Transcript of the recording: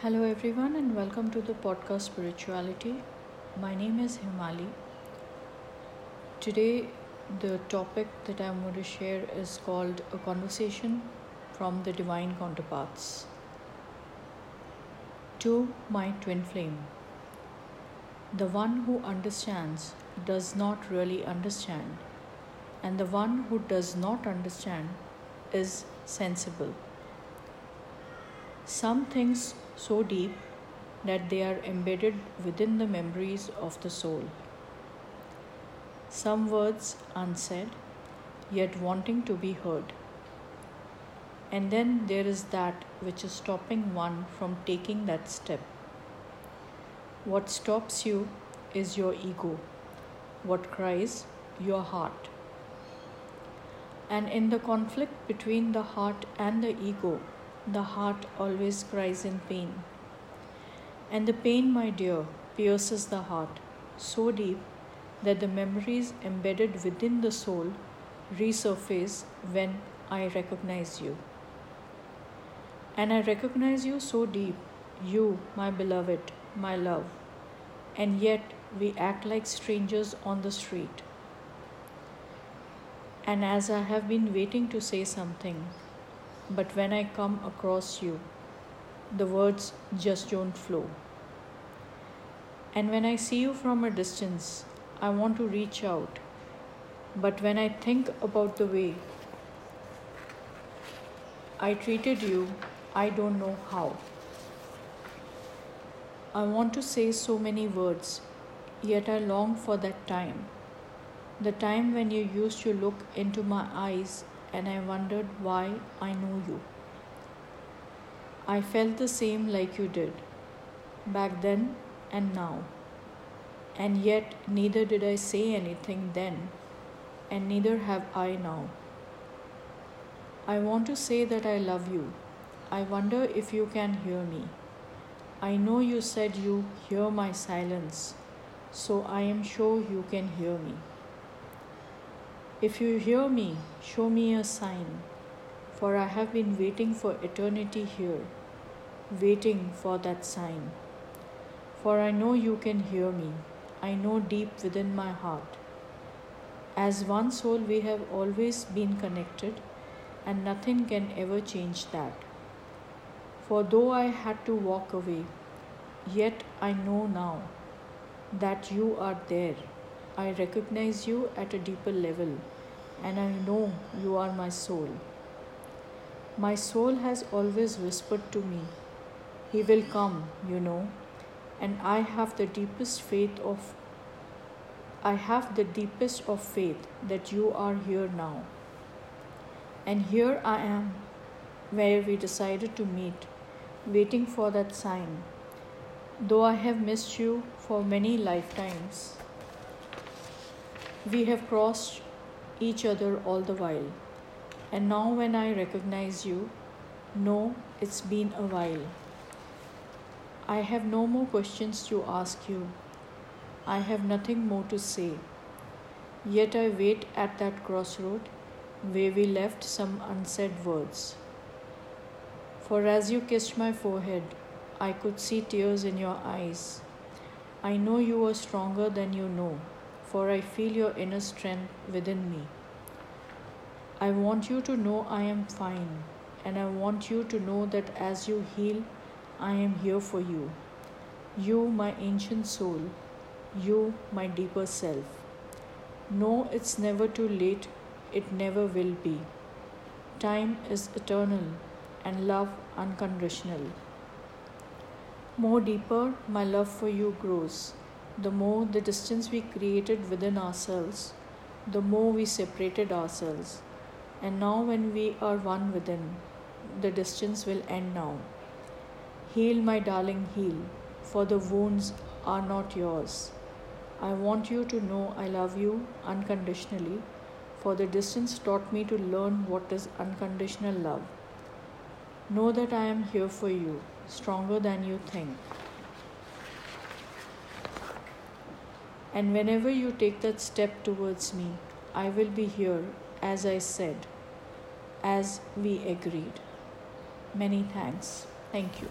Hello, everyone, and welcome to the podcast Spirituality. My name is Himali. Today, the topic that I'm going to share is called A Conversation from the Divine Counterparts. To my twin flame. The one who understands does not really understand, and the one who does not understand is sensible. Some things so deep that they are embedded within the memories of the soul. Some words unsaid, yet wanting to be heard. And then there is that which is stopping one from taking that step. What stops you is your ego. What cries, your heart. And in the conflict between the heart and the ego, the heart always cries in pain. And the pain, my dear, pierces the heart so deep that the memories embedded within the soul resurface when I recognize you. And I recognize you so deep, you, my beloved, my love, and yet we act like strangers on the street. And as I have been waiting to say something, but when I come across you, the words just don't flow. And when I see you from a distance, I want to reach out. But when I think about the way I treated you, I don't know how. I want to say so many words, yet I long for that time. The time when you used to look into my eyes and I wondered why I know you. I felt the same like you did, back then and now. And yet, neither did I say anything then, and neither have I now. I want to say that I love you. I wonder if you can hear me. I know you said you hear my silence, so I am sure you can hear me. If you hear me, show me a sign, for I have been waiting for eternity here, waiting for that sign. For I know you can hear me, I know deep within my heart. As one soul, we have always been connected, and nothing can ever change that. For though I had to walk away, yet I know now that you are there I recognize you at a deeper level, and I know you are my soul. My soul has always whispered to me, He will come, you know, and I have the deepest faith of I have the deepest of faith that you are here now. And here I am, where we decided to meet, waiting for that sign. Though I have missed you for many lifetimes. We have crossed each other all the while. And now, when I recognize you, no, it's been a while. I have no more questions to ask you. I have nothing more to say. Yet I wait at that crossroad where we left some unsaid words. For as you kissed my forehead, I could see tears in your eyes. I know you are stronger than you know for I feel your inner strength within me. I want you to know I am fine, and I want you to know that as you heal, I am here for you. You, my ancient soul, you, my deeper self. No, it's never too late, it never will be. Time is eternal and love unconditional. More deeper, my love for you grows the more the distance we created within ourselves, the more we separated ourselves. And now, when we are one within, the distance will end now. Heal, my darling, heal, for the wounds are not yours. I want you to know I love you unconditionally, for the distance taught me to learn what is unconditional love. Know that I am here for you, stronger than you think. And whenever you take that step towards me, I will be here, as I said, as we agreed. Many thanks. Thank you.